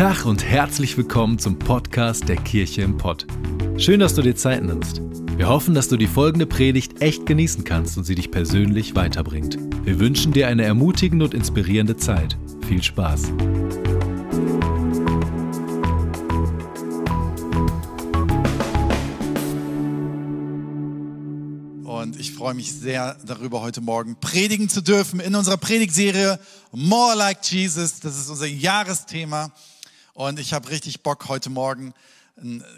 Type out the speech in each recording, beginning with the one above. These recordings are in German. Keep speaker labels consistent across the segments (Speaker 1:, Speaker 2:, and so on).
Speaker 1: Tag und herzlich willkommen zum Podcast der Kirche im Pott. Schön, dass du dir Zeit nimmst. Wir hoffen, dass du die folgende Predigt echt genießen kannst und sie dich persönlich weiterbringt. Wir wünschen dir eine ermutigende und inspirierende Zeit. Viel Spaß.
Speaker 2: Und ich freue mich sehr darüber, heute Morgen predigen zu dürfen in unserer Predigtserie More Like Jesus. Das ist unser Jahresthema. Und ich habe richtig Bock, heute Morgen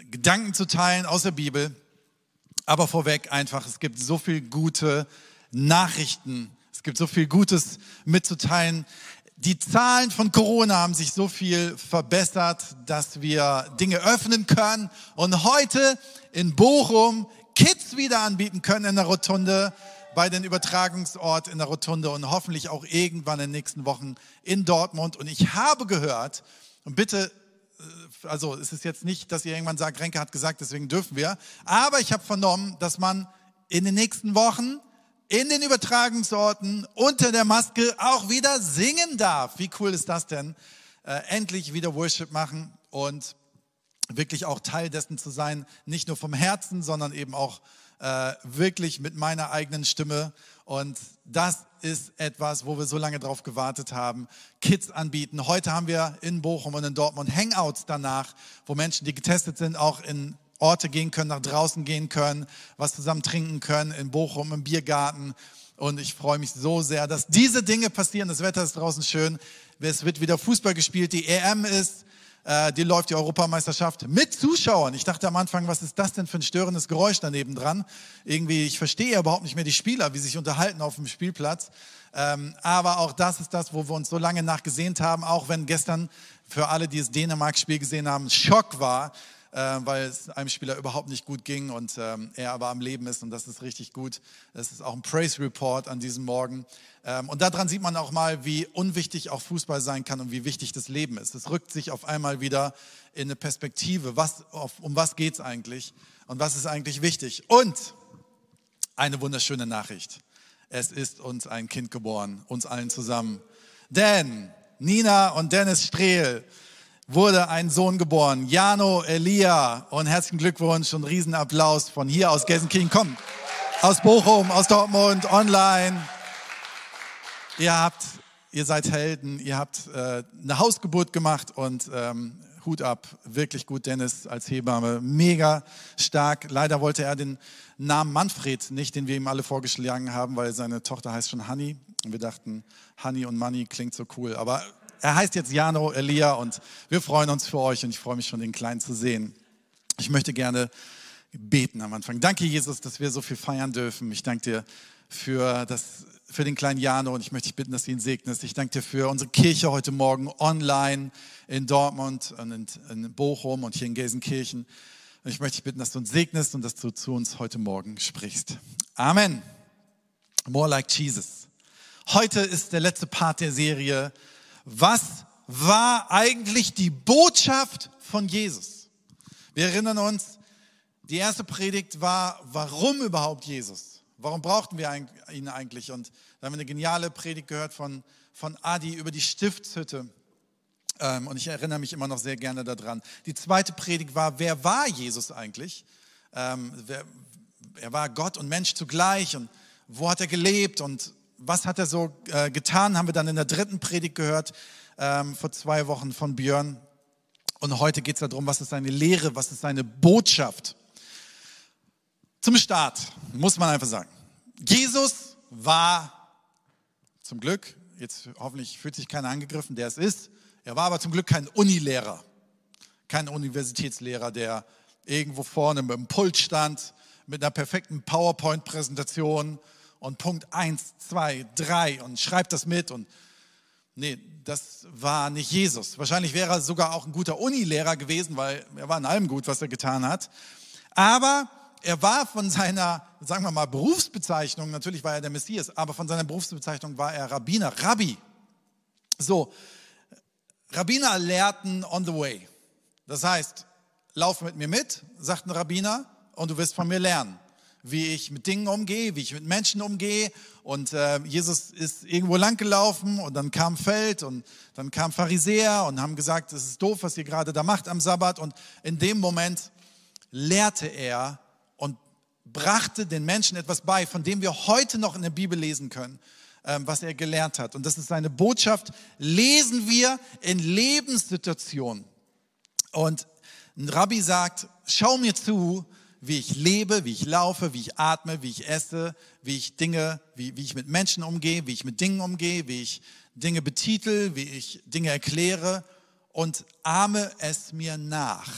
Speaker 2: Gedanken zu teilen aus der Bibel. Aber vorweg einfach, es gibt so viel gute Nachrichten. Es gibt so viel Gutes mitzuteilen. Die Zahlen von Corona haben sich so viel verbessert, dass wir Dinge öffnen können und heute in Bochum Kids wieder anbieten können in der Rotunde, bei den Übertragungsort in der Rotunde und hoffentlich auch irgendwann in den nächsten Wochen in Dortmund. Und ich habe gehört, und bitte, äh, also es ist jetzt nicht, dass ihr irgendwann sagt, Renke hat gesagt, deswegen dürfen wir, aber ich habe vernommen, dass man in den nächsten Wochen in den Übertragungsorten unter der Maske auch wieder singen darf. Wie cool ist das denn? Äh, endlich wieder Worship machen und wirklich auch Teil dessen zu sein, nicht nur vom Herzen, sondern eben auch äh, wirklich mit meiner eigenen Stimme. Und das ist etwas, wo wir so lange drauf gewartet haben. Kids anbieten. Heute haben wir in Bochum und in Dortmund Hangouts danach, wo Menschen, die getestet sind, auch in Orte gehen können, nach draußen gehen können, was zusammen trinken können, in Bochum, im Biergarten. Und ich freue mich so sehr, dass diese Dinge passieren. Das Wetter ist draußen schön. Es wird wieder Fußball gespielt. Die EM ist äh, die läuft die Europameisterschaft mit Zuschauern. Ich dachte am Anfang, was ist das denn für ein störendes Geräusch daneben dran? Irgendwie, ich verstehe überhaupt nicht mehr die Spieler, wie sie sich unterhalten auf dem Spielplatz. Ähm, aber auch das ist das, wo wir uns so lange nachgesehnt haben, auch wenn gestern für alle, die das Dänemark-Spiel gesehen haben, Schock war, äh, weil es einem Spieler überhaupt nicht gut ging und ähm, er aber am Leben ist und das ist richtig gut. Das ist auch ein Praise Report an diesem Morgen. Ähm, und daran sieht man auch mal, wie unwichtig auch Fußball sein kann und wie wichtig das Leben ist. Es rückt sich auf einmal wieder in eine Perspektive. Was, auf, um was geht es eigentlich und was ist eigentlich wichtig? Und eine wunderschöne Nachricht. Es ist uns ein Kind geboren, uns allen zusammen. Denn Nina und Dennis Strehl wurde ein Sohn geboren, Jano Elia. Und herzlichen Glückwunsch und Riesenapplaus von hier aus Gelsenkirchen. Komm, aus Bochum, aus Dortmund, online. Ihr habt, ihr seid Helden, ihr habt äh, eine Hausgeburt gemacht und ähm, Hut ab, wirklich gut, Dennis als Hebamme, mega stark. Leider wollte er den Namen Manfred nicht, den wir ihm alle vorgeschlagen haben, weil seine Tochter heißt schon Honey. Und wir dachten, Honey und Money klingt so cool. Aber er heißt jetzt Jano Elia und wir freuen uns für euch und ich freue mich schon, den Kleinen zu sehen. Ich möchte gerne beten am Anfang. Danke, Jesus, dass wir so viel feiern dürfen. Ich danke dir für, das, für den kleinen Jano und ich möchte dich bitten, dass du ihn segnest. Ich danke dir für unsere Kirche heute Morgen online in Dortmund und in, Bochum und hier in Gelsenkirchen. Und ich möchte dich bitten, dass du uns segnest und dass du zu uns heute Morgen sprichst. Amen. More like Jesus. Heute ist der letzte Part der Serie was war eigentlich die Botschaft von Jesus? Wir erinnern uns, die erste Predigt war, warum überhaupt Jesus? Warum brauchten wir ihn eigentlich? Und da haben wir eine geniale Predigt gehört von, von Adi über die Stiftshütte. Ähm, und ich erinnere mich immer noch sehr gerne daran. Die zweite Predigt war, wer war Jesus eigentlich? Ähm, er war Gott und Mensch zugleich. Und wo hat er gelebt? Und was hat er so äh, getan, haben wir dann in der dritten Predigt gehört, ähm, vor zwei Wochen von Björn. Und heute geht es darum, was ist seine Lehre, was ist seine Botschaft. Zum Start muss man einfach sagen, Jesus war zum Glück, jetzt hoffentlich fühlt sich keiner angegriffen, der es ist, er war aber zum Glück kein Unilehrer, kein Universitätslehrer, der irgendwo vorne mit dem Pult stand, mit einer perfekten PowerPoint-Präsentation und Punkt 1, 2, 3 und schreibt das mit und nee, das war nicht Jesus. Wahrscheinlich wäre er sogar auch ein guter Unilehrer gewesen, weil er war in allem gut, was er getan hat. Aber er war von seiner, sagen wir mal, Berufsbezeichnung, natürlich war er der Messias, aber von seiner Berufsbezeichnung war er Rabbiner, Rabbi. So, Rabbiner lehrten on the way. Das heißt, lauf mit mir mit, sagt ein Rabbiner, und du wirst von mir lernen. Wie ich mit Dingen umgehe, wie ich mit Menschen umgehe. Und äh, Jesus ist irgendwo lang gelaufen und dann kam Feld und dann kam Pharisäer und haben gesagt, es ist doof, was ihr gerade da macht am Sabbat. Und in dem Moment lehrte er und brachte den Menschen etwas bei, von dem wir heute noch in der Bibel lesen können, ähm, was er gelernt hat. Und das ist seine Botschaft, lesen wir in Lebenssituationen. Und ein Rabbi sagt, schau mir zu, wie ich lebe, wie ich laufe, wie ich atme, wie ich esse, wie ich Dinge, wie, wie ich mit Menschen umgehe, wie ich mit Dingen umgehe, wie ich Dinge betitel, wie ich Dinge erkläre und ahme es mir nach.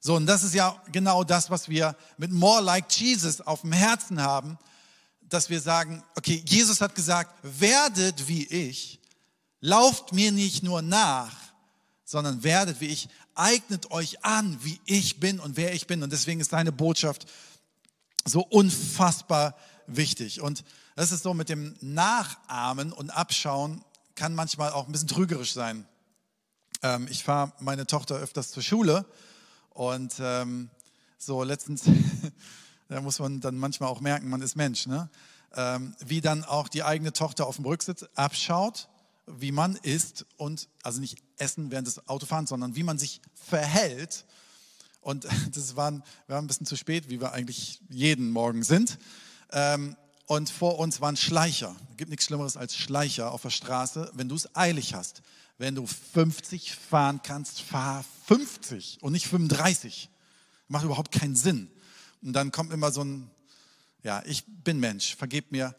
Speaker 2: So, und das ist ja genau das, was wir mit More Like Jesus auf dem Herzen haben, dass wir sagen, okay, Jesus hat gesagt, werdet wie ich, lauft mir nicht nur nach, sondern werdet wie ich, eignet euch an, wie ich bin und wer ich bin. Und deswegen ist deine Botschaft so unfassbar wichtig. Und das ist so mit dem Nachahmen und Abschauen kann manchmal auch ein bisschen trügerisch sein. Ähm, ich fahre meine Tochter öfters zur Schule und ähm, so letztens, da muss man dann manchmal auch merken, man ist Mensch, ne? Ähm, wie dann auch die eigene Tochter auf dem Rücksitz abschaut wie man isst und, also nicht essen während des Autofahrens, sondern wie man sich verhält. Und das waren, wir waren ein bisschen zu spät, wie wir eigentlich jeden Morgen sind. Ähm, und vor uns waren Schleicher. Es gibt nichts Schlimmeres als Schleicher auf der Straße, wenn du es eilig hast. Wenn du 50 fahren kannst, fahr 50 und nicht 35. Macht überhaupt keinen Sinn. Und dann kommt immer so ein, ja, ich bin Mensch, vergib mir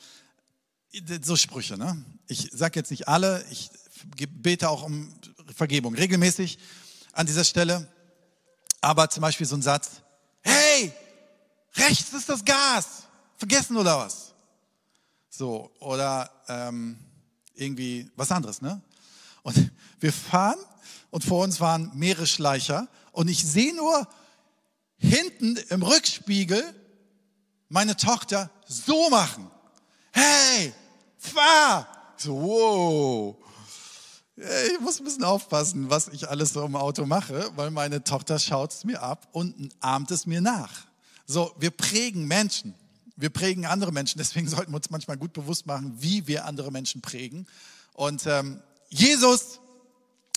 Speaker 2: so Sprüche. Ne? Ich sage jetzt nicht alle, ich bete auch um Vergebung regelmäßig an dieser Stelle. Aber zum Beispiel so ein Satz, hey, rechts ist das Gas, vergessen oder was? So, oder ähm, irgendwie was anderes. Ne? Und wir fahren und vor uns waren Meeresschleicher und ich sehe nur hinten im Rückspiegel meine Tochter so machen. Hey, fahr! So, wow. Ich muss ein bisschen aufpassen, was ich alles so im Auto mache, weil meine Tochter schaut es mir ab und ahmt es mir nach. So, wir prägen Menschen. Wir prägen andere Menschen. Deswegen sollten wir uns manchmal gut bewusst machen, wie wir andere Menschen prägen. Und ähm, Jesus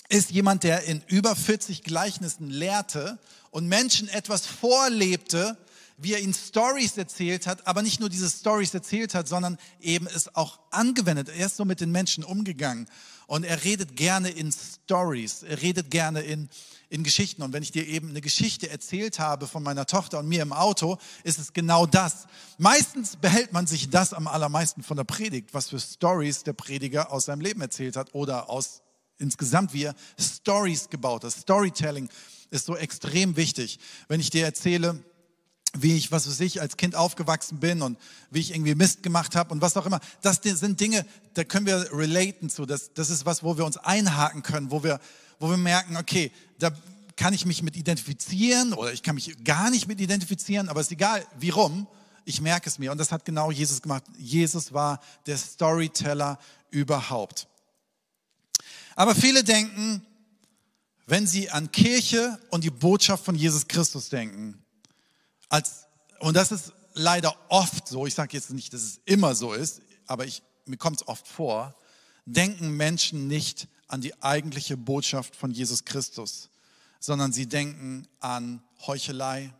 Speaker 2: ist jemand, der in über 40 Gleichnissen lehrte und Menschen etwas vorlebte, wie er ihnen Stories erzählt hat, aber nicht nur diese Stories erzählt hat, sondern eben es auch angewendet. Er ist so mit den Menschen umgegangen und er redet gerne in Stories, er redet gerne in, in Geschichten. Und wenn ich dir eben eine Geschichte erzählt habe von meiner Tochter und mir im Auto, ist es genau das. Meistens behält man sich das am allermeisten von der Predigt, was für Stories der Prediger aus seinem Leben erzählt hat oder aus insgesamt, wie er Stories gebaut hat. Storytelling ist so extrem wichtig. Wenn ich dir erzähle, wie ich, was weiß ich, als Kind aufgewachsen bin und wie ich irgendwie Mist gemacht habe und was auch immer. Das sind Dinge, da können wir relaten zu. Das, das ist was, wo wir uns einhaken können, wo wir, wo wir merken, okay, da kann ich mich mit identifizieren oder ich kann mich gar nicht mit identifizieren, aber es ist egal, wie rum, ich merke es mir. Und das hat genau Jesus gemacht. Jesus war der Storyteller überhaupt. Aber viele denken, wenn sie an Kirche und die Botschaft von Jesus Christus denken, als, und das ist leider oft so, ich sage jetzt nicht, dass es immer so ist, aber ich, mir kommt es oft vor, denken Menschen nicht an die eigentliche Botschaft von Jesus Christus, sondern sie denken an Heuchelei,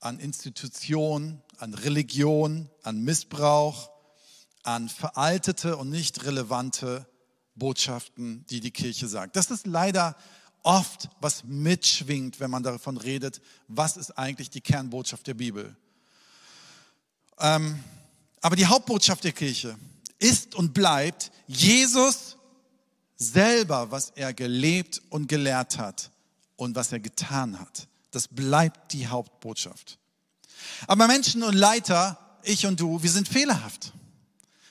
Speaker 2: an Institution, an Religion, an Missbrauch, an veraltete und nicht relevante Botschaften, die die Kirche sagt. Das ist leider oft was mitschwingt, wenn man davon redet, was ist eigentlich die Kernbotschaft der Bibel. Ähm, aber die Hauptbotschaft der Kirche ist und bleibt Jesus selber, was er gelebt und gelehrt hat und was er getan hat. Das bleibt die Hauptbotschaft. Aber Menschen und Leiter, ich und du, wir sind fehlerhaft.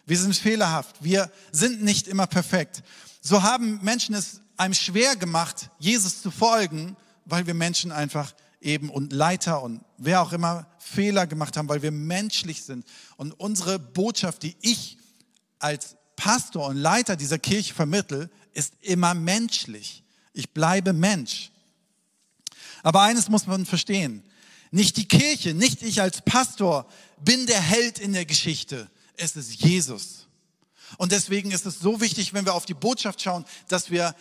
Speaker 2: Wir sind fehlerhaft. Wir sind nicht immer perfekt. So haben Menschen es einem schwer gemacht, Jesus zu folgen, weil wir Menschen einfach eben und Leiter und wer auch immer Fehler gemacht haben, weil wir menschlich sind. Und unsere Botschaft, die ich als Pastor und Leiter dieser Kirche vermittel, ist immer menschlich. Ich bleibe Mensch. Aber eines muss man verstehen. Nicht die Kirche, nicht ich als Pastor bin der Held in der Geschichte. Es ist Jesus. Und deswegen ist es so wichtig, wenn wir auf die Botschaft schauen, dass wir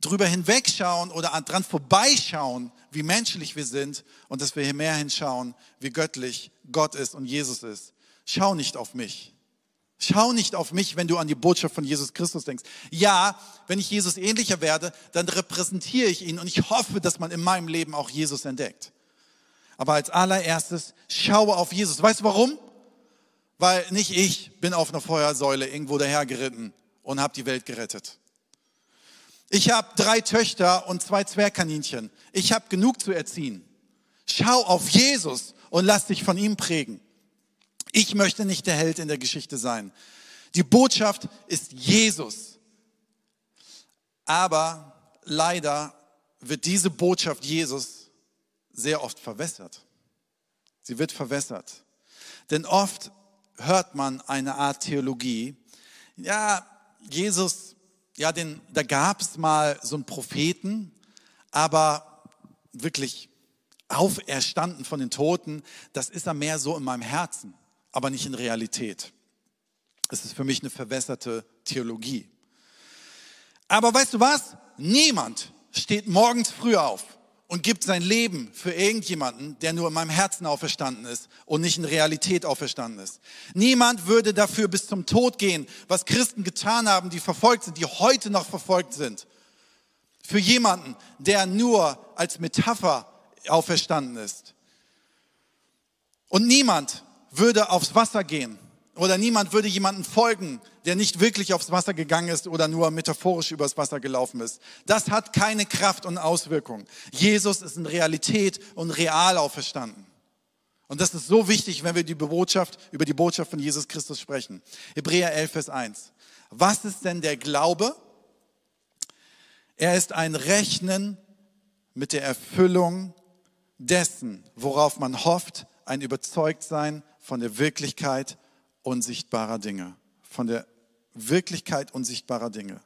Speaker 2: drüber hinwegschauen oder dran vorbeischauen, wie menschlich wir sind und dass wir hier mehr hinschauen, wie göttlich Gott ist und Jesus ist. Schau nicht auf mich. Schau nicht auf mich, wenn du an die Botschaft von Jesus Christus denkst. Ja, wenn ich Jesus ähnlicher werde, dann repräsentiere ich ihn und ich hoffe, dass man in meinem Leben auch Jesus entdeckt. Aber als allererstes schaue auf Jesus. Weißt du warum? Weil nicht ich bin auf einer Feuersäule irgendwo dahergeritten und habe die Welt gerettet. Ich habe drei Töchter und zwei Zwergkaninchen. Ich habe genug zu erziehen. Schau auf Jesus und lass dich von ihm prägen. Ich möchte nicht der Held in der Geschichte sein. Die Botschaft ist Jesus. Aber leider wird diese Botschaft Jesus sehr oft verwässert. Sie wird verwässert. Denn oft hört man eine Art Theologie. Ja, Jesus ja, den, da gab es mal so einen Propheten, aber wirklich auferstanden von den Toten, das ist er mehr so in meinem Herzen, aber nicht in Realität. Es ist für mich eine verwässerte Theologie. Aber weißt du was? Niemand steht morgens früh auf und gibt sein Leben für irgendjemanden, der nur in meinem Herzen auferstanden ist und nicht in Realität auferstanden ist. Niemand würde dafür bis zum Tod gehen, was Christen getan haben, die verfolgt sind, die heute noch verfolgt sind. Für jemanden, der nur als Metapher auferstanden ist. Und niemand würde aufs Wasser gehen oder niemand würde jemanden folgen, der nicht wirklich aufs Wasser gegangen ist oder nur metaphorisch übers Wasser gelaufen ist. Das hat keine Kraft und Auswirkung. Jesus ist in Realität und real auferstanden. Und das ist so wichtig, wenn wir die Botschaft, über die Botschaft von Jesus Christus sprechen. Hebräer 11, Vers 1. Was ist denn der Glaube? Er ist ein Rechnen mit der Erfüllung dessen, worauf man hofft, ein Überzeugtsein von der Wirklichkeit unsichtbarer Dinge, von der Wirklichkeit unsichtbarer Dinge.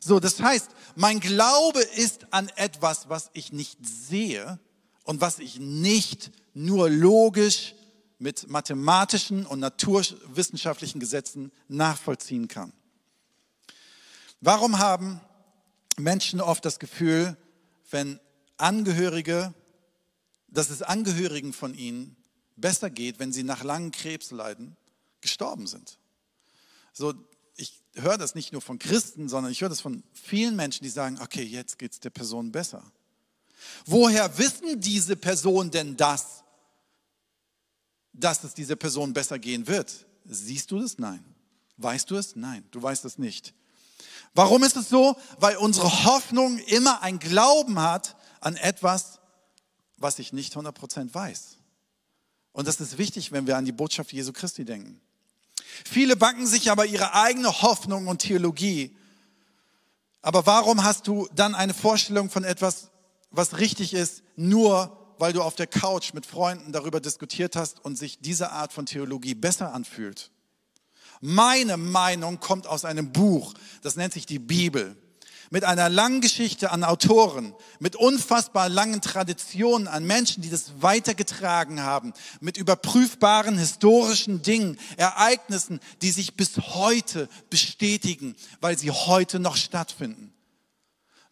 Speaker 2: So, das heißt, mein Glaube ist an etwas, was ich nicht sehe und was ich nicht nur logisch mit mathematischen und naturwissenschaftlichen Gesetzen nachvollziehen kann. Warum haben Menschen oft das Gefühl, wenn Angehörige, dass es Angehörigen von ihnen besser geht, wenn sie nach langen Krebsleiden gestorben sind. So, ich höre das nicht nur von Christen, sondern ich höre das von vielen Menschen, die sagen, okay, jetzt geht es der Person besser. Woher wissen diese Personen denn das, dass es dieser Person besser gehen wird? Siehst du das? Nein. Weißt du es? Nein, du weißt es nicht. Warum ist es so? Weil unsere Hoffnung immer ein Glauben hat an etwas, was ich nicht 100% weiß. Und das ist wichtig, wenn wir an die Botschaft Jesu Christi denken. Viele backen sich aber ihre eigene Hoffnung und Theologie. Aber warum hast du dann eine Vorstellung von etwas, was richtig ist, nur weil du auf der Couch mit Freunden darüber diskutiert hast und sich diese Art von Theologie besser anfühlt? Meine Meinung kommt aus einem Buch, das nennt sich die Bibel mit einer langen Geschichte an Autoren, mit unfassbar langen Traditionen an Menschen, die das weitergetragen haben, mit überprüfbaren historischen Dingen, Ereignissen, die sich bis heute bestätigen, weil sie heute noch stattfinden.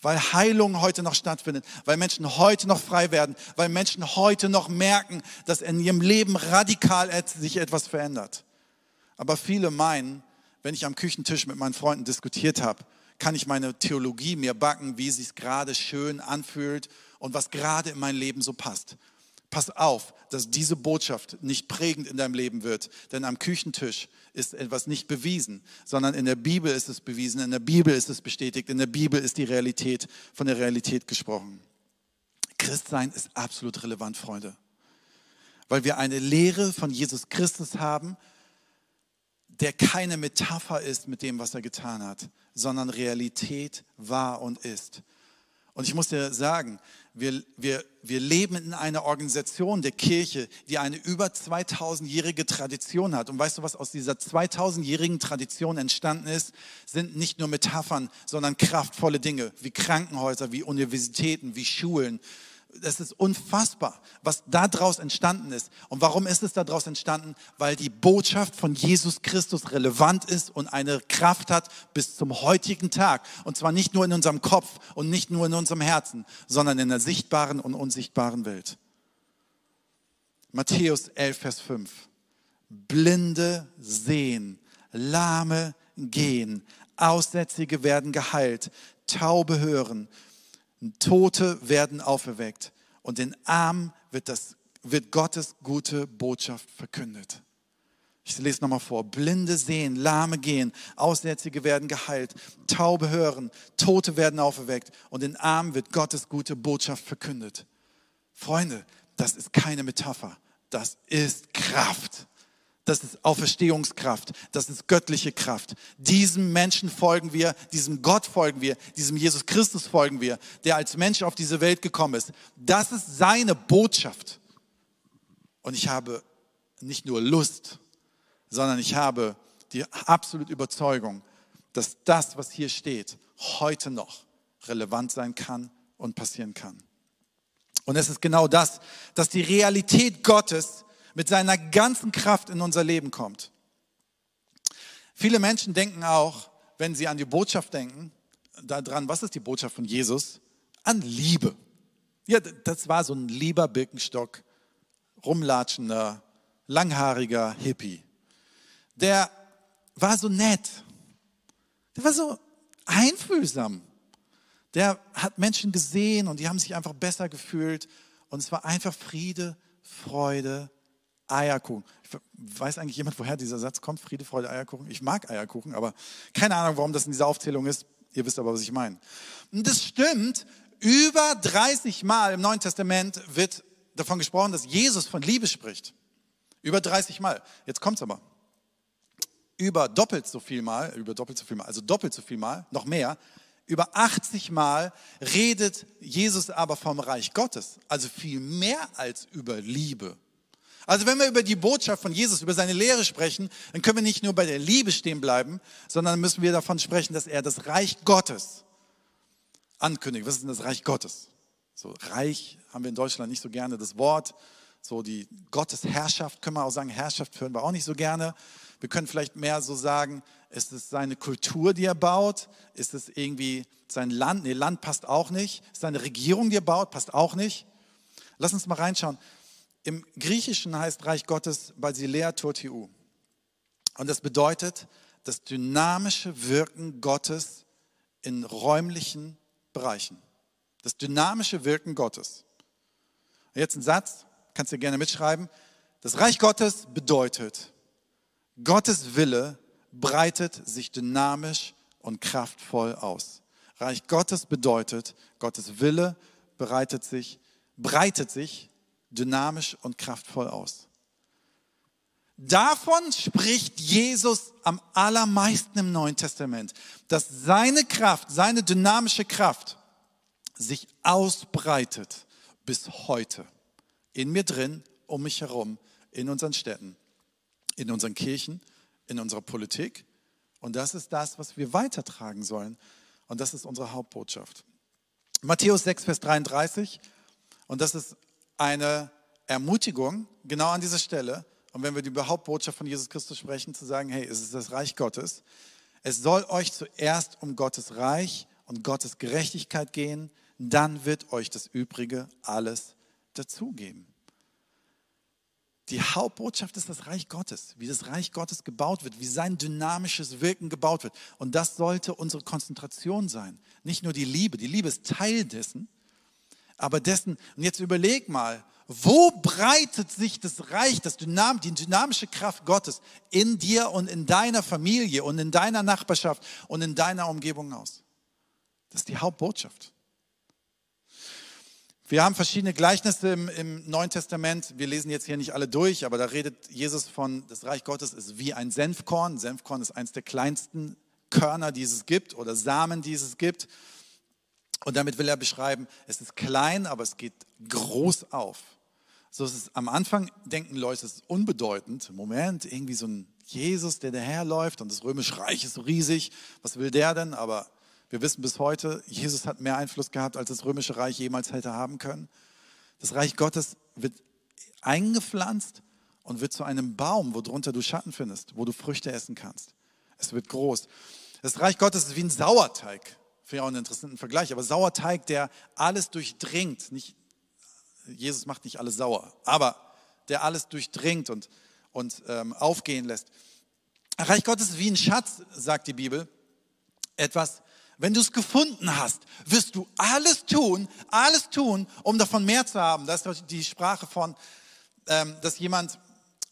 Speaker 2: Weil Heilung heute noch stattfindet, weil Menschen heute noch frei werden, weil Menschen heute noch merken, dass in ihrem Leben radikal sich etwas verändert. Aber viele meinen, wenn ich am Küchentisch mit meinen Freunden diskutiert habe, kann ich meine Theologie mir backen, wie es sich gerade schön anfühlt und was gerade in mein Leben so passt. Pass auf, dass diese Botschaft nicht prägend in deinem Leben wird, denn am Küchentisch ist etwas nicht bewiesen, sondern in der Bibel ist es bewiesen, in der Bibel ist es bestätigt, in der Bibel ist die Realität von der Realität gesprochen. Christsein ist absolut relevant, Freunde, weil wir eine Lehre von Jesus Christus haben, der keine Metapher ist mit dem, was er getan hat, sondern Realität war und ist. Und ich muss dir sagen, wir, wir, wir leben in einer Organisation der Kirche, die eine über 2000-jährige Tradition hat. Und weißt du, was aus dieser 2000-jährigen Tradition entstanden ist? Sind nicht nur Metaphern, sondern kraftvolle Dinge wie Krankenhäuser, wie Universitäten, wie Schulen, Es ist unfassbar, was daraus entstanden ist. Und warum ist es daraus entstanden? Weil die Botschaft von Jesus Christus relevant ist und eine Kraft hat bis zum heutigen Tag. Und zwar nicht nur in unserem Kopf und nicht nur in unserem Herzen, sondern in der sichtbaren und unsichtbaren Welt. Matthäus 11, Vers 5. Blinde sehen, Lahme gehen, Aussätzige werden geheilt, Taube hören, Tote werden auferweckt und den Armen wird, das, wird Gottes gute Botschaft verkündet. Ich lese nochmal vor. Blinde sehen, Lahme gehen, Aussätzige werden geheilt, Taube hören, Tote werden auferweckt und den Armen wird Gottes gute Botschaft verkündet. Freunde, das ist keine Metapher, das ist Kraft. Das ist Auferstehungskraft, das ist göttliche Kraft. Diesem Menschen folgen wir, diesem Gott folgen wir, diesem Jesus Christus folgen wir, der als Mensch auf diese Welt gekommen ist. Das ist seine Botschaft. Und ich habe nicht nur Lust, sondern ich habe die absolute Überzeugung, dass das, was hier steht, heute noch relevant sein kann und passieren kann. Und es ist genau das, dass die Realität Gottes mit seiner ganzen Kraft in unser Leben kommt. Viele Menschen denken auch, wenn sie an die Botschaft denken, daran, was ist die Botschaft von Jesus? An Liebe. Ja, das war so ein lieber Birkenstock, rumlatschender, langhaariger Hippie. Der war so nett. Der war so einfühlsam. Der hat Menschen gesehen und die haben sich einfach besser gefühlt. Und es war einfach Friede, Freude, Eierkuchen. Ich weiß eigentlich jemand, woher dieser Satz kommt? Friede, Freude, Eierkuchen. Ich mag Eierkuchen, aber keine Ahnung, warum das in dieser Aufzählung ist. Ihr wisst aber, was ich meine. Und das stimmt. Über 30 Mal im Neuen Testament wird davon gesprochen, dass Jesus von Liebe spricht. Über 30 Mal. Jetzt kommt's aber. Über doppelt so viel Mal, über doppelt so viel Mal, also doppelt so viel Mal, noch mehr, über 80 Mal redet Jesus aber vom Reich Gottes. Also viel mehr als über Liebe. Also wenn wir über die Botschaft von Jesus, über seine Lehre sprechen, dann können wir nicht nur bei der Liebe stehen bleiben, sondern müssen wir davon sprechen, dass er das Reich Gottes ankündigt. Was ist denn das Reich Gottes? So Reich haben wir in Deutschland nicht so gerne das Wort. So die Gottesherrschaft können wir auch sagen, Herrschaft hören wir auch nicht so gerne. Wir können vielleicht mehr so sagen, ist es seine Kultur, die er baut? Ist es irgendwie sein Land? Nee, Land passt auch nicht. Ist seine Regierung, die er baut? Passt auch nicht. Lass uns mal reinschauen. Im Griechischen heißt Reich Gottes Basilea Tortiu. Und das bedeutet das dynamische Wirken Gottes in räumlichen Bereichen. Das dynamische Wirken Gottes. Und jetzt ein Satz, kannst du gerne mitschreiben. Das Reich Gottes bedeutet, Gottes Wille breitet sich dynamisch und kraftvoll aus. Reich Gottes bedeutet, Gottes Wille breitet sich, breitet sich dynamisch und kraftvoll aus. Davon spricht Jesus am allermeisten im Neuen Testament, dass seine Kraft, seine dynamische Kraft sich ausbreitet bis heute. In mir drin, um mich herum, in unseren Städten, in unseren Kirchen, in unserer Politik. Und das ist das, was wir weitertragen sollen. Und das ist unsere Hauptbotschaft. Matthäus 6, Vers 33. Und das ist eine Ermutigung, genau an dieser Stelle. Und wenn wir die Hauptbotschaft von Jesus Christus sprechen, zu sagen, hey, es ist das Reich Gottes. Es soll euch zuerst um Gottes Reich und Gottes Gerechtigkeit gehen, dann wird euch das Übrige alles dazugeben. Die Hauptbotschaft ist das Reich Gottes, wie das Reich Gottes gebaut wird, wie sein dynamisches Wirken gebaut wird. Und das sollte unsere Konzentration sein. Nicht nur die Liebe, die Liebe ist Teil dessen, aber dessen, und jetzt überleg mal, wo breitet sich das Reich, das Dynam, die dynamische Kraft Gottes in dir und in deiner Familie und in deiner Nachbarschaft und in deiner Umgebung aus? Das ist die Hauptbotschaft. Wir haben verschiedene Gleichnisse im, im, Neuen Testament. Wir lesen jetzt hier nicht alle durch, aber da redet Jesus von, das Reich Gottes ist wie ein Senfkorn. Senfkorn ist eines der kleinsten Körner, die es gibt oder Samen, die es gibt. Und damit will er beschreiben, es ist klein, aber es geht groß auf. So ist es am Anfang denken Leute, es ist unbedeutend. Moment, irgendwie so ein Jesus, der daherläuft und das römische Reich ist so riesig. Was will der denn? Aber wir wissen bis heute, Jesus hat mehr Einfluss gehabt, als das römische Reich jemals hätte haben können. Das Reich Gottes wird eingepflanzt und wird zu einem Baum, wo drunter du Schatten findest, wo du Früchte essen kannst. Es wird groß. Das Reich Gottes ist wie ein Sauerteig. Finde ich auch einen interessanten Vergleich. Aber Sauerteig, der alles durchdringt. Nicht, Jesus macht nicht alles sauer, aber der alles durchdringt und, und ähm, aufgehen lässt. Reich Gottes ist wie ein Schatz, sagt die Bibel. Etwas, wenn du es gefunden hast, wirst du alles tun, alles tun, um davon mehr zu haben. Das ist die Sprache von, ähm, dass jemand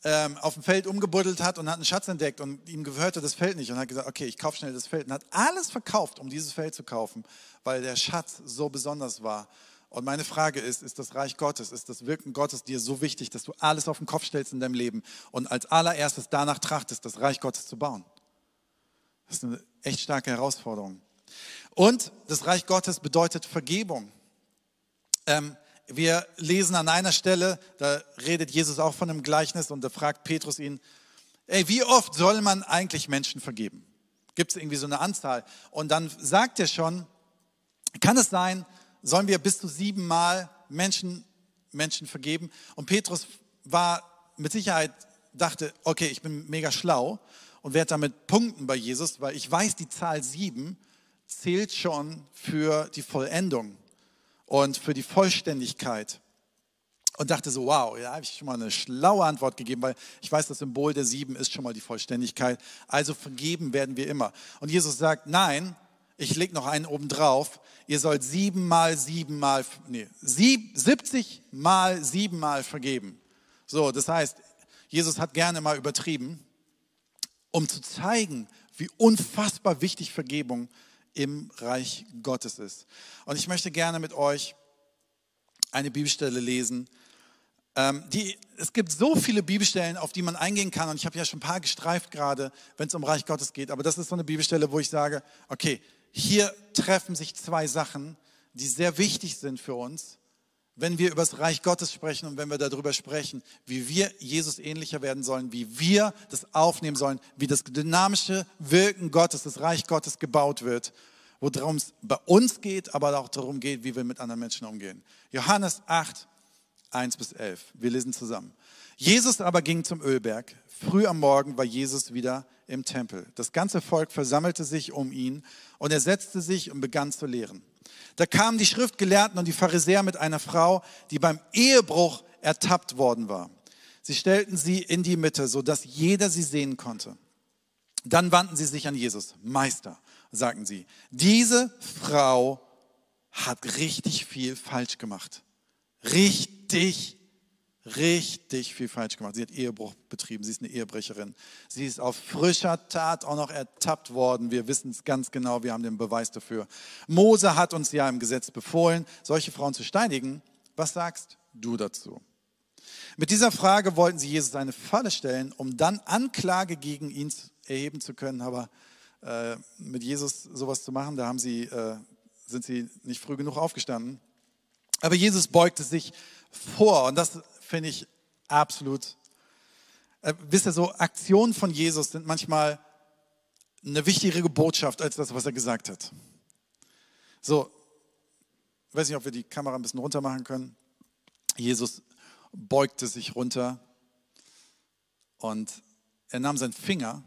Speaker 2: ähm, auf dem Feld umgebuddelt hat und hat einen Schatz entdeckt und ihm gehörte das Feld nicht und hat gesagt, okay, ich kaufe schnell das Feld und hat alles verkauft, um dieses Feld zu kaufen, weil der Schatz so besonders war. Und meine Frage ist, ist das Reich Gottes, ist das Wirken Gottes dir so wichtig, dass du alles auf den Kopf stellst in deinem Leben und als allererstes danach trachtest, das Reich Gottes zu bauen? Das ist eine echt starke Herausforderung. Und das Reich Gottes bedeutet Vergebung. Ähm, wir lesen an einer Stelle, da redet Jesus auch von einem Gleichnis und da fragt Petrus ihn, ey, wie oft soll man eigentlich Menschen vergeben? Gibt es irgendwie so eine Anzahl? Und dann sagt er schon, kann es sein, sollen wir bis zu siebenmal Menschen, Menschen vergeben? Und Petrus war mit Sicherheit, dachte, okay, ich bin mega schlau und werde damit punkten bei Jesus, weil ich weiß, die Zahl sieben zählt schon für die Vollendung und für die Vollständigkeit. Und dachte so, wow, ja, habe ich schon mal eine schlaue Antwort gegeben, weil ich weiß, das Symbol der sieben ist schon mal die Vollständigkeit. Also vergeben werden wir immer. Und Jesus sagt, nein, ich lege noch einen oben drauf. Ihr sollt siebenmal, siebenmal, nee, sieb, 70 mal siebenmal vergeben. So, das heißt, Jesus hat gerne mal übertrieben, um zu zeigen, wie unfassbar wichtig Vergebung ist im Reich Gottes ist. Und ich möchte gerne mit euch eine Bibelstelle lesen. Ähm, die, es gibt so viele Bibelstellen, auf die man eingehen kann. Und ich habe ja schon ein paar gestreift gerade, wenn es um Reich Gottes geht. Aber das ist so eine Bibelstelle, wo ich sage, okay, hier treffen sich zwei Sachen, die sehr wichtig sind für uns wenn wir über das Reich Gottes sprechen und wenn wir darüber sprechen, wie wir Jesus ähnlicher werden sollen, wie wir das aufnehmen sollen, wie das dynamische Wirken Gottes, das Reich Gottes gebaut wird, worum es bei uns geht, aber auch darum geht, wie wir mit anderen Menschen umgehen. Johannes 8, 1 bis 11. Wir lesen zusammen. Jesus aber ging zum Ölberg. Früh am Morgen war Jesus wieder im Tempel. Das ganze Volk versammelte sich um ihn und er setzte sich und begann zu lehren. Da kamen die Schriftgelehrten und die Pharisäer mit einer Frau, die beim Ehebruch ertappt worden war. Sie stellten sie in die Mitte, sodass jeder sie sehen konnte. Dann wandten sie sich an Jesus. Meister, sagten sie, diese Frau hat richtig viel falsch gemacht. Richtig richtig viel falsch gemacht. Sie hat Ehebruch betrieben, sie ist eine Ehebrecherin. Sie ist auf frischer Tat auch noch ertappt worden. Wir wissen es ganz genau, wir haben den Beweis dafür. Mose hat uns ja im Gesetz befohlen, solche Frauen zu steinigen. Was sagst du dazu? Mit dieser Frage wollten sie Jesus eine Falle stellen, um dann Anklage gegen ihn erheben zu können. Aber äh, mit Jesus sowas zu machen, da haben sie, äh, sind sie nicht früh genug aufgestanden. Aber Jesus beugte sich vor und das finde ich absolut. Äh, wisst ihr, so Aktionen von Jesus sind manchmal eine wichtigere Botschaft als das, was er gesagt hat. So, ich weiß nicht, ob wir die Kamera ein bisschen runter machen können. Jesus beugte sich runter und er nahm seinen Finger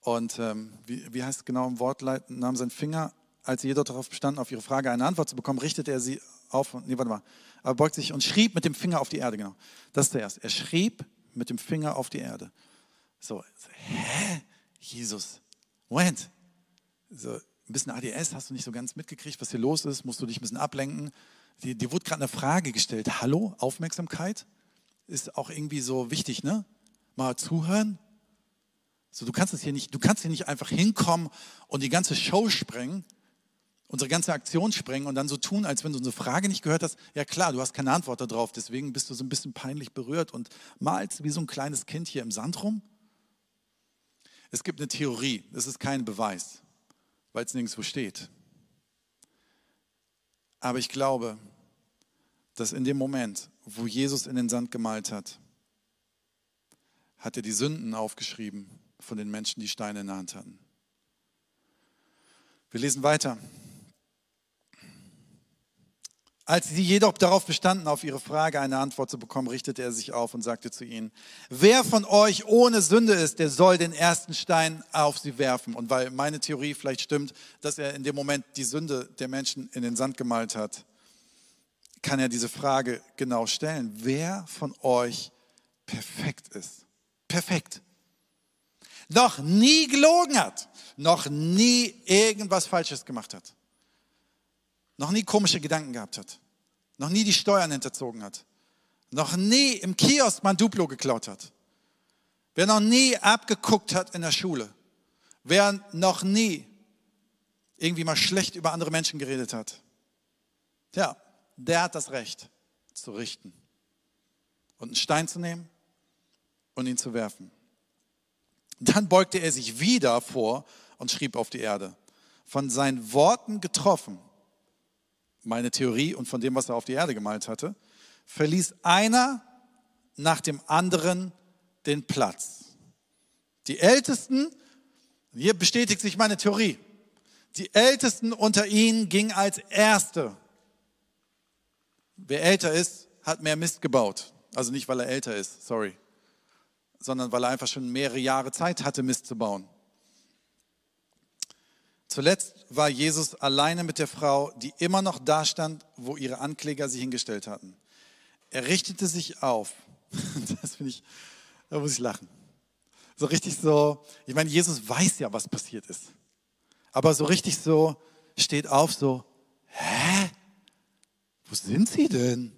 Speaker 2: und ähm, wie, wie heißt es genau im Wortleit, nahm seinen Finger, als sie jedoch darauf bestanden, auf ihre Frage eine Antwort zu bekommen, richtete er sie auf, nee, warte mal, er beugt sich und schrieb mit dem Finger auf die Erde, genau. Das ist zuerst. Er schrieb mit dem Finger auf die Erde. So, so hä? Jesus, Moment. So, ein bisschen ADS, hast du nicht so ganz mitgekriegt, was hier los ist? Musst du dich ein bisschen ablenken? Dir, dir wurde gerade eine Frage gestellt. Hallo, Aufmerksamkeit? Ist auch irgendwie so wichtig, ne? Mal zuhören. So, du kannst es hier nicht, du kannst hier nicht einfach hinkommen und die ganze Show sprengen unsere ganze Aktion sprengen und dann so tun, als wenn du unsere Frage nicht gehört hast. Ja klar, du hast keine Antwort darauf, deswegen bist du so ein bisschen peinlich berührt und malst wie so ein kleines Kind hier im Sand rum. Es gibt eine Theorie, es ist kein Beweis, weil es nirgendwo steht. Aber ich glaube, dass in dem Moment, wo Jesus in den Sand gemalt hat, hat er die Sünden aufgeschrieben von den Menschen, die Steine in der Hand hatten. Wir lesen weiter. Als sie jedoch darauf bestanden, auf ihre Frage eine Antwort zu bekommen, richtete er sich auf und sagte zu ihnen, wer von euch ohne Sünde ist, der soll den ersten Stein auf sie werfen. Und weil meine Theorie vielleicht stimmt, dass er in dem Moment die Sünde der Menschen in den Sand gemalt hat, kann er diese Frage genau stellen. Wer von euch perfekt ist? Perfekt. Noch nie gelogen hat, noch nie irgendwas Falsches gemacht hat noch nie komische Gedanken gehabt hat, noch nie die Steuern hinterzogen hat, noch nie im Kiosk mal ein Duplo geklaut hat, wer noch nie abgeguckt hat in der Schule, wer noch nie irgendwie mal schlecht über andere Menschen geredet hat, ja, der hat das Recht zu richten und einen Stein zu nehmen und ihn zu werfen. Dann beugte er sich wieder vor und schrieb auf die Erde. Von seinen Worten getroffen, meine Theorie und von dem, was er auf die Erde gemalt hatte, verließ einer nach dem anderen den Platz. Die Ältesten, hier bestätigt sich meine Theorie, die Ältesten unter ihnen gingen als Erste. Wer älter ist, hat mehr Mist gebaut. Also nicht, weil er älter ist, sorry, sondern weil er einfach schon mehrere Jahre Zeit hatte, Mist zu bauen. Zuletzt war Jesus alleine mit der Frau, die immer noch da stand, wo ihre Ankläger sie hingestellt hatten. Er richtete sich auf. Das finde ich, da muss ich lachen. So richtig so, ich meine, Jesus weiß ja, was passiert ist. Aber so richtig so, steht auf, so, hä? Wo sind sie denn?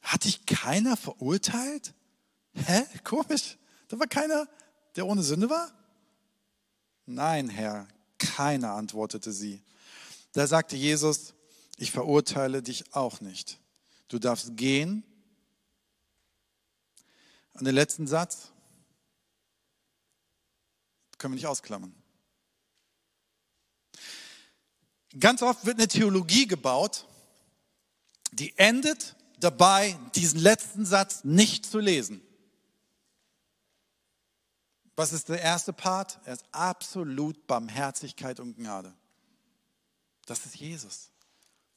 Speaker 2: Hat dich keiner verurteilt? Hä? Komisch. Da war keiner der ohne Sünde war? Nein, Herr, keiner, antwortete sie. Da sagte Jesus, ich verurteile dich auch nicht. Du darfst gehen. Und den letzten Satz können wir nicht ausklammern. Ganz oft wird eine Theologie gebaut, die endet dabei, diesen letzten Satz nicht zu lesen. Was ist der erste Part? Er ist absolut Barmherzigkeit und Gnade. Das ist Jesus.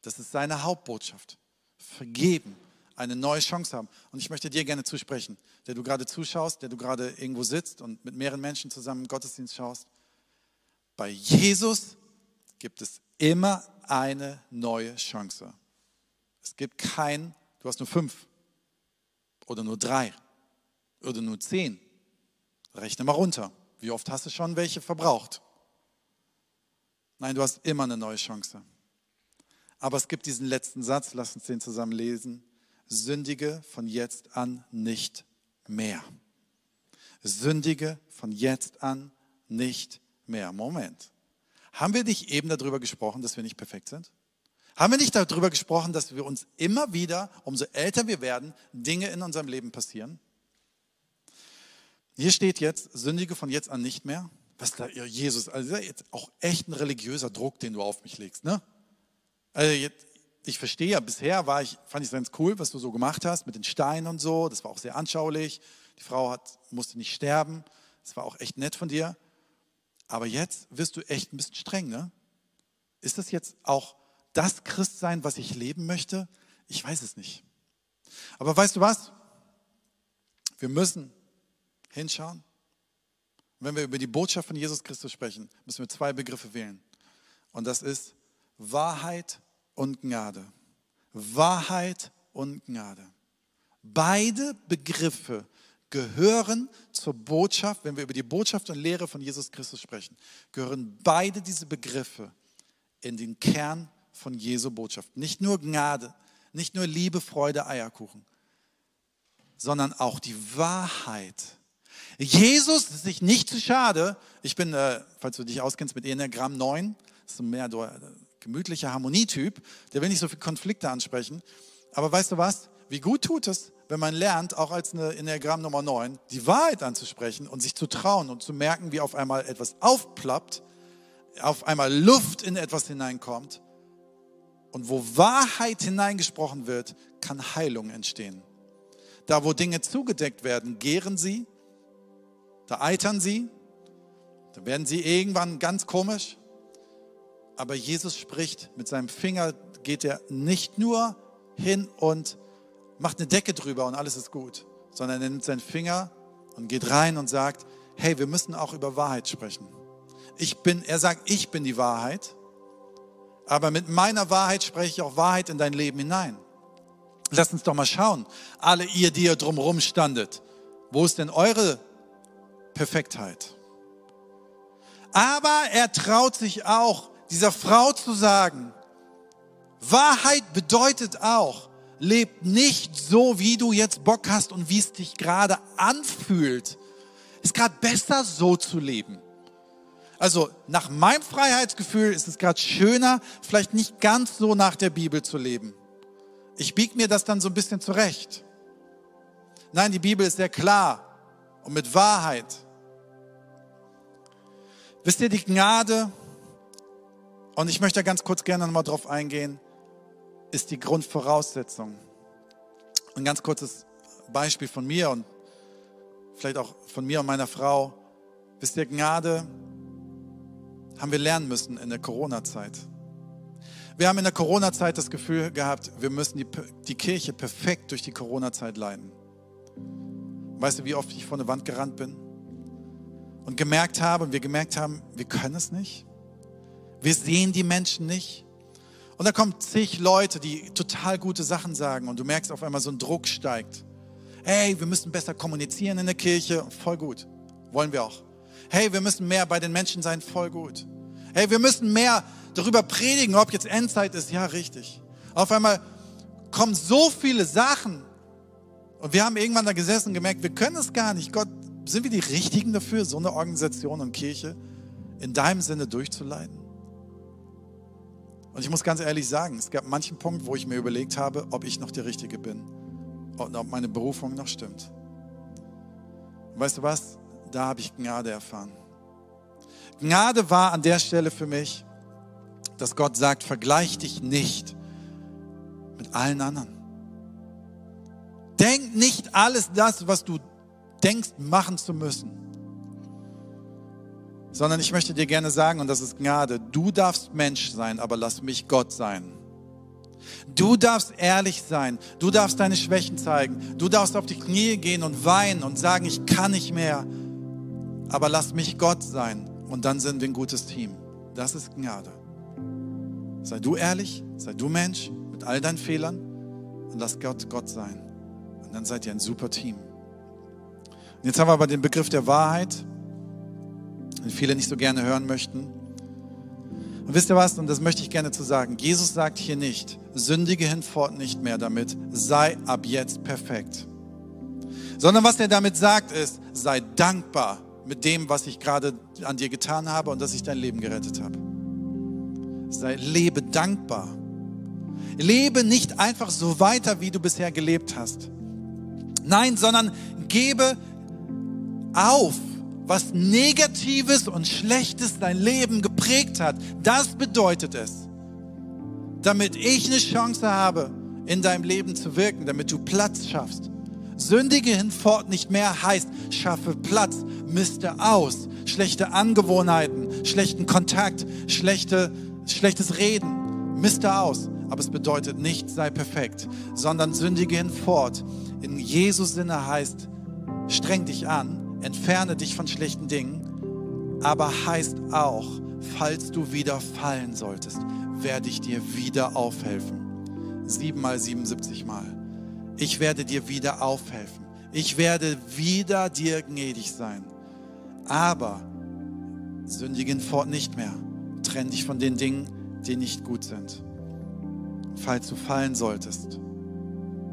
Speaker 2: Das ist seine Hauptbotschaft. Vergeben, eine neue Chance haben. Und ich möchte dir gerne zusprechen, der du gerade zuschaust, der du gerade irgendwo sitzt und mit mehreren Menschen zusammen Gottesdienst schaust. Bei Jesus gibt es immer eine neue Chance. Es gibt kein, du hast nur fünf oder nur drei oder nur zehn Rechne mal runter. Wie oft hast du schon welche verbraucht? Nein, du hast immer eine neue Chance. Aber es gibt diesen letzten Satz, lass uns den zusammen lesen. Sündige von jetzt an nicht mehr. Sündige von jetzt an nicht mehr. Moment. Haben wir nicht eben darüber gesprochen, dass wir nicht perfekt sind? Haben wir nicht darüber gesprochen, dass wir uns immer wieder, umso älter wir werden, Dinge in unserem Leben passieren? Hier steht jetzt, sündige von jetzt an nicht mehr. Was da, Jesus, also jetzt auch echt ein religiöser Druck, den du auf mich legst, ne? Also jetzt, ich verstehe ja, bisher war ich, fand ich es ganz cool, was du so gemacht hast mit den Steinen und so. Das war auch sehr anschaulich. Die Frau hat, musste nicht sterben. Das war auch echt nett von dir. Aber jetzt wirst du echt ein bisschen streng, ne? Ist das jetzt auch das Christsein, was ich leben möchte? Ich weiß es nicht. Aber weißt du was? Wir müssen hinschauen? Wenn wir über die Botschaft von Jesus Christus sprechen, müssen wir zwei Begriffe wählen. Und das ist Wahrheit und Gnade. Wahrheit und Gnade. Beide Begriffe gehören zur Botschaft, wenn wir über die Botschaft und Lehre von Jesus Christus sprechen, gehören beide diese Begriffe in den Kern von Jesu Botschaft. Nicht nur Gnade, nicht nur Liebe, Freude, Eierkuchen, sondern auch die Wahrheit Jesus ist sich nicht zu schade. Ich bin, äh, falls du dich auskennst mit Enneagramm 9, das ist so mehr ein gemütlicher Harmonietyp, der will nicht so viele Konflikte ansprechen. Aber weißt du was? Wie gut tut es, wenn man lernt, auch als eine Enneagramm Nummer 9, die Wahrheit anzusprechen und sich zu trauen und zu merken, wie auf einmal etwas aufplappt, auf einmal Luft in etwas hineinkommt. Und wo Wahrheit hineingesprochen wird, kann Heilung entstehen. Da, wo Dinge zugedeckt werden, gären sie da eitern sie, da werden sie irgendwann ganz komisch, Aber Jesus spricht, mit seinem Finger geht er nicht nur hin und macht eine Decke drüber und alles ist gut, sondern er nimmt seinen Finger und geht rein und sagt, hey, wir müssen auch über Wahrheit sprechen. Ich bin, er sagt, ich bin die Wahrheit, aber mit meiner Wahrheit spreche ich auch Wahrheit in dein Leben hinein. Lass uns doch mal schauen, alle ihr, die ihr drumherum standet, wo ist denn eure Perfektheit? Aber er traut sich auch, dieser Frau zu sagen, Wahrheit bedeutet auch, lebt nicht so, wie du jetzt Bock hast und wie es dich gerade anfühlt. Ist gerade besser, so zu leben. Also nach meinem Freiheitsgefühl ist es gerade schöner, vielleicht nicht ganz so nach der Bibel zu leben. Ich biege mir das dann so ein bisschen zurecht. Nein, die Bibel ist sehr klar und mit Wahrheit. Wisst ihr, die Gnade, und ich möchte ganz kurz gerne nochmal drauf eingehen, ist die Grundvoraussetzung. Ein ganz kurzes Beispiel von mir und vielleicht auch von mir und meiner Frau. Wisst ihr, Gnade haben wir lernen müssen in der Corona-Zeit. Wir haben in der Corona-Zeit das Gefühl gehabt, wir müssen die, die Kirche perfekt durch die Corona-Zeit leiten. Weißt du, wie oft ich vor eine Wand gerannt bin? Und gemerkt habe, und wir gemerkt haben, wir können es nicht. Wir sehen die Menschen nicht. Und da kommen zig Leute, die total gute Sachen sagen und du merkst auf einmal so ein Druck steigt. Hey, wir müssen besser kommunizieren in der Kirche, voll gut. Wollen wir auch. Hey, wir müssen mehr bei den Menschen sein, voll gut. Hey, wir müssen mehr darüber predigen, ob jetzt Endzeit ist, ja, richtig. Auf einmal kommen so viele Sachen und wir haben irgendwann da gesessen und gemerkt, wir können es gar nicht. Gott, sind wir die Richtigen dafür, so eine Organisation und Kirche in deinem Sinne durchzuleiten? Und ich muss ganz ehrlich sagen, es gab manchen Punkt, wo ich mir überlegt habe, ob ich noch der Richtige bin und ob meine Berufung noch stimmt. Und weißt du was? Da habe ich Gnade erfahren. Gnade war an der Stelle für mich, dass Gott sagt, vergleich dich nicht mit allen anderen. Denk nicht alles das, was du denkst, machen zu müssen sondern ich möchte dir gerne sagen, und das ist Gnade, du darfst Mensch sein, aber lass mich Gott sein. Du darfst ehrlich sein, du darfst deine Schwächen zeigen, du darfst auf die Knie gehen und weinen und sagen, ich kann nicht mehr, aber lass mich Gott sein und dann sind wir ein gutes Team. Das ist Gnade. Sei du ehrlich, sei du Mensch mit all deinen Fehlern und lass Gott Gott sein. Und dann seid ihr ein super Team. Jetzt haben wir aber den Begriff der Wahrheit den viele nicht so gerne hören möchten. Und wisst ihr was? Und das möchte ich gerne zu sagen. Jesus sagt hier nicht, sündige hinfort nicht mehr damit, sei ab jetzt perfekt. Sondern was er damit sagt ist, sei dankbar mit dem, was ich gerade an dir getan habe und dass ich dein Leben gerettet habe. Sei, lebe dankbar. Lebe nicht einfach so weiter, wie du bisher gelebt hast. Nein, sondern gebe auf was Negatives und Schlechtes dein Leben geprägt hat. Das bedeutet es. Damit ich eine Chance habe, in deinem Leben zu wirken, damit du Platz schaffst. Sündige hinfort nicht mehr heißt, schaffe Platz, misste aus. Schlechte Angewohnheiten, schlechten Kontakt, schlechte, schlechtes Reden, misste aus. Aber es bedeutet nicht, sei perfekt, sondern sündige hinfort. In Jesus Sinne heißt, streng dich an, entferne dich von schlechten Dingen, aber heißt auch, falls du wieder fallen solltest, werde ich dir wieder aufhelfen. Siebenmal, 77 Mal. Ich werde dir wieder aufhelfen. Ich werde wieder dir gnädig sein. Aber sündigen fort nicht mehr. Trenn dich von den Dingen, die nicht gut sind. Falls du fallen solltest,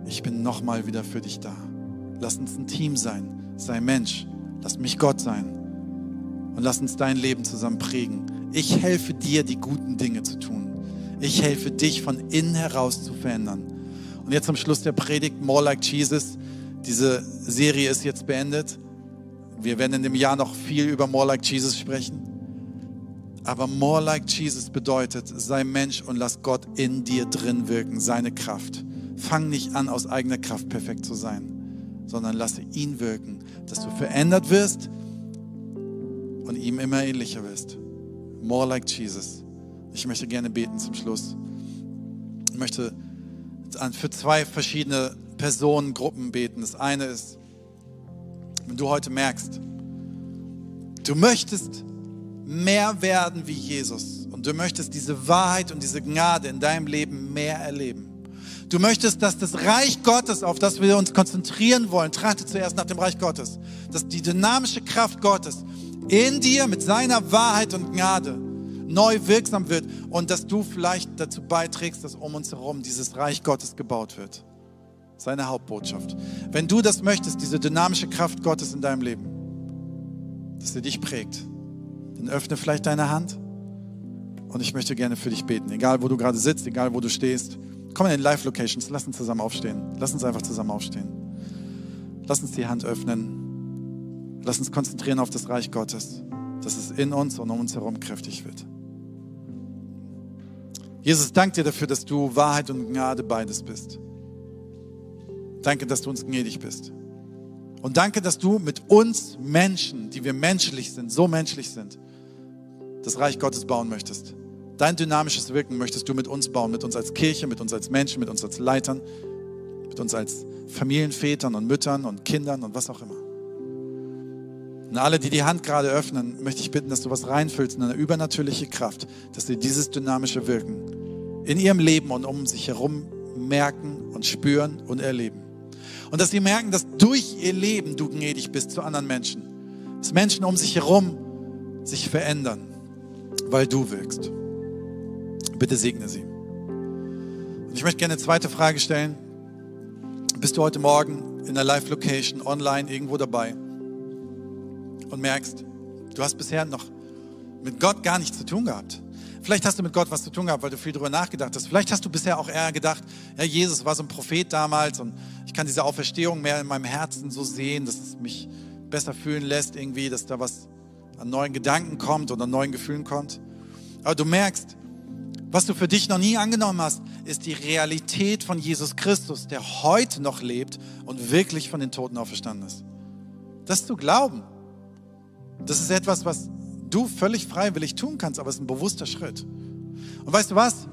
Speaker 2: ich bin nochmal wieder für dich da. Lass uns ein Team sein. Sei Mensch. Lass mich Gott sein und lass uns dein Leben zusammen prägen. Ich helfe dir, die guten Dinge zu tun. Ich helfe dich von innen heraus zu verändern. Und jetzt zum Schluss der Predigt, More Like Jesus. Diese Serie ist jetzt beendet. Wir werden in dem Jahr noch viel über More Like Jesus sprechen. Aber More Like Jesus bedeutet, sei Mensch und lass Gott in dir drin wirken, seine Kraft. Fang nicht an, aus eigener Kraft perfekt zu sein sondern lasse ihn wirken, dass du verändert wirst und ihm immer ähnlicher wirst. More like Jesus. Ich möchte gerne beten zum Schluss. Ich möchte für zwei verschiedene Personengruppen beten. Das eine ist, wenn du heute merkst, du möchtest mehr werden wie Jesus und du möchtest diese Wahrheit und diese Gnade in deinem Leben mehr erleben. Du möchtest, dass das Reich Gottes, auf das wir uns konzentrieren wollen, trachte zuerst nach dem Reich Gottes, dass die dynamische Kraft Gottes in dir mit seiner Wahrheit und Gnade neu wirksam wird und dass du vielleicht dazu beiträgst, dass um uns herum dieses Reich Gottes gebaut wird. Seine Hauptbotschaft. Wenn du das möchtest, diese dynamische Kraft Gottes in deinem Leben, dass sie dich prägt, dann öffne vielleicht deine Hand und ich möchte gerne für dich beten. Egal, wo du gerade sitzt, egal, wo du stehst. Komm in den Live-Locations, lass uns zusammen aufstehen. Lass uns einfach zusammen aufstehen. Lass uns die Hand öffnen. Lass uns konzentrieren auf das Reich Gottes, dass es in uns und um uns herum kräftig wird. Jesus, danke dir dafür, dass du Wahrheit und Gnade beides bist. Danke, dass du uns gnädig bist. Und danke, dass du mit uns Menschen, die wir menschlich sind, so menschlich sind, das Reich Gottes bauen möchtest. Dein dynamisches Wirken möchtest du mit uns bauen, mit uns als Kirche, mit uns als Menschen, mit uns als Leitern, mit uns als Familienvätern und Müttern und Kindern und was auch immer. Und alle, die die Hand gerade öffnen, möchte ich bitten, dass du was reinfüllst in eine übernatürliche Kraft, dass sie dieses dynamische Wirken in ihrem Leben und um sich herum merken und spüren und erleben. Und dass sie merken, dass durch ihr Leben du gnädig bist zu anderen Menschen. Dass Menschen um sich herum sich verändern, weil du wirkst. Bitte segne sie. Und ich möchte gerne eine zweite Frage stellen. Bist du heute Morgen in der Live-Location, online, irgendwo dabei und merkst, du hast bisher noch mit Gott gar nichts zu tun gehabt? Vielleicht hast du mit Gott was zu tun gehabt, weil du viel darüber nachgedacht hast. Vielleicht hast du bisher auch eher gedacht, ja, Jesus war so ein Prophet damals und ich kann diese Auferstehung mehr in meinem Herzen so sehen, dass es mich besser fühlen lässt irgendwie, dass da was an neuen Gedanken kommt oder an neuen Gefühlen kommt. Aber du merkst, was du für dich noch nie angenommen hast, ist die Realität von Jesus Christus, der heute noch lebt und wirklich von den Toten auferstanden ist. Das zu glauben, das ist etwas, was du völlig freiwillig tun kannst, aber es ist ein bewusster Schritt. Und weißt du was?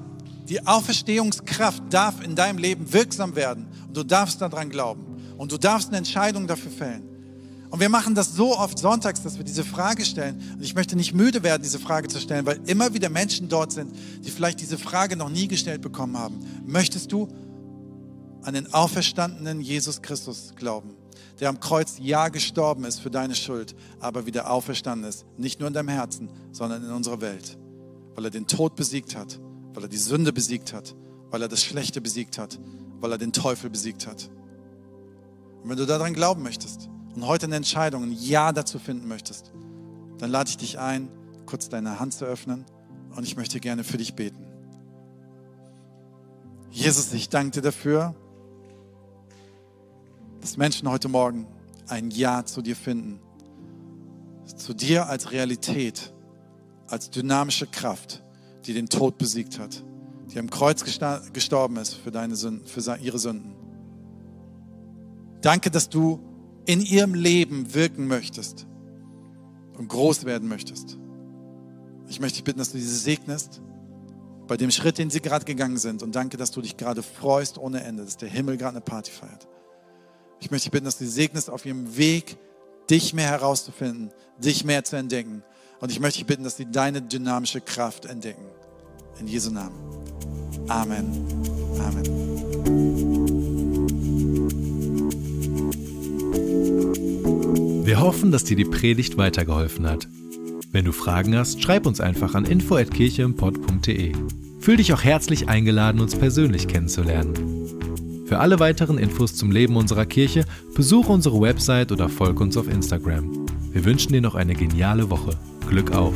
Speaker 2: Die Auferstehungskraft darf in deinem Leben wirksam werden und du darfst daran glauben und du darfst eine Entscheidung dafür fällen. Und wir machen das so oft sonntags, dass wir diese Frage stellen. Und ich möchte nicht müde werden, diese Frage zu stellen, weil immer wieder Menschen dort sind, die vielleicht diese Frage noch nie gestellt bekommen haben. Möchtest du an den auferstandenen Jesus Christus glauben, der am Kreuz ja gestorben ist für deine Schuld, aber wieder auferstanden ist, nicht nur in deinem Herzen, sondern in unserer Welt, weil er den Tod besiegt hat, weil er die Sünde besiegt hat, weil er das Schlechte besiegt hat, weil er den Teufel besiegt hat. Und wenn du daran glauben möchtest, und heute eine Entscheidung, ein Ja dazu finden möchtest, dann lade ich dich ein, kurz deine Hand zu öffnen und ich möchte gerne für dich beten. Jesus, ich danke dir dafür, dass Menschen heute Morgen ein Ja zu dir finden. Zu dir als Realität, als dynamische Kraft, die den Tod besiegt hat, die am Kreuz gestorben ist für, deine Sünden, für ihre Sünden. Danke, dass du in ihrem Leben wirken möchtest und groß werden möchtest. Ich möchte dich bitten, dass du diese segnest bei dem Schritt, den sie gerade gegangen sind. Und danke, dass du dich gerade freust ohne Ende, dass der Himmel gerade eine Party feiert. Ich möchte dich bitten, dass du sie segnest auf ihrem Weg, dich mehr herauszufinden, dich mehr zu entdecken. Und ich möchte dich bitten, dass sie deine dynamische Kraft entdecken. In Jesu Namen. Amen. Amen.
Speaker 1: Wir hoffen, dass dir die Predigt weitergeholfen hat. Wenn du Fragen hast, schreib uns einfach an info@kircheimpod.de. Fühl dich auch herzlich eingeladen, uns persönlich kennenzulernen. Für alle weiteren Infos zum Leben unserer Kirche besuche unsere Website oder folge uns auf Instagram. Wir wünschen dir noch eine geniale Woche. Glück auf!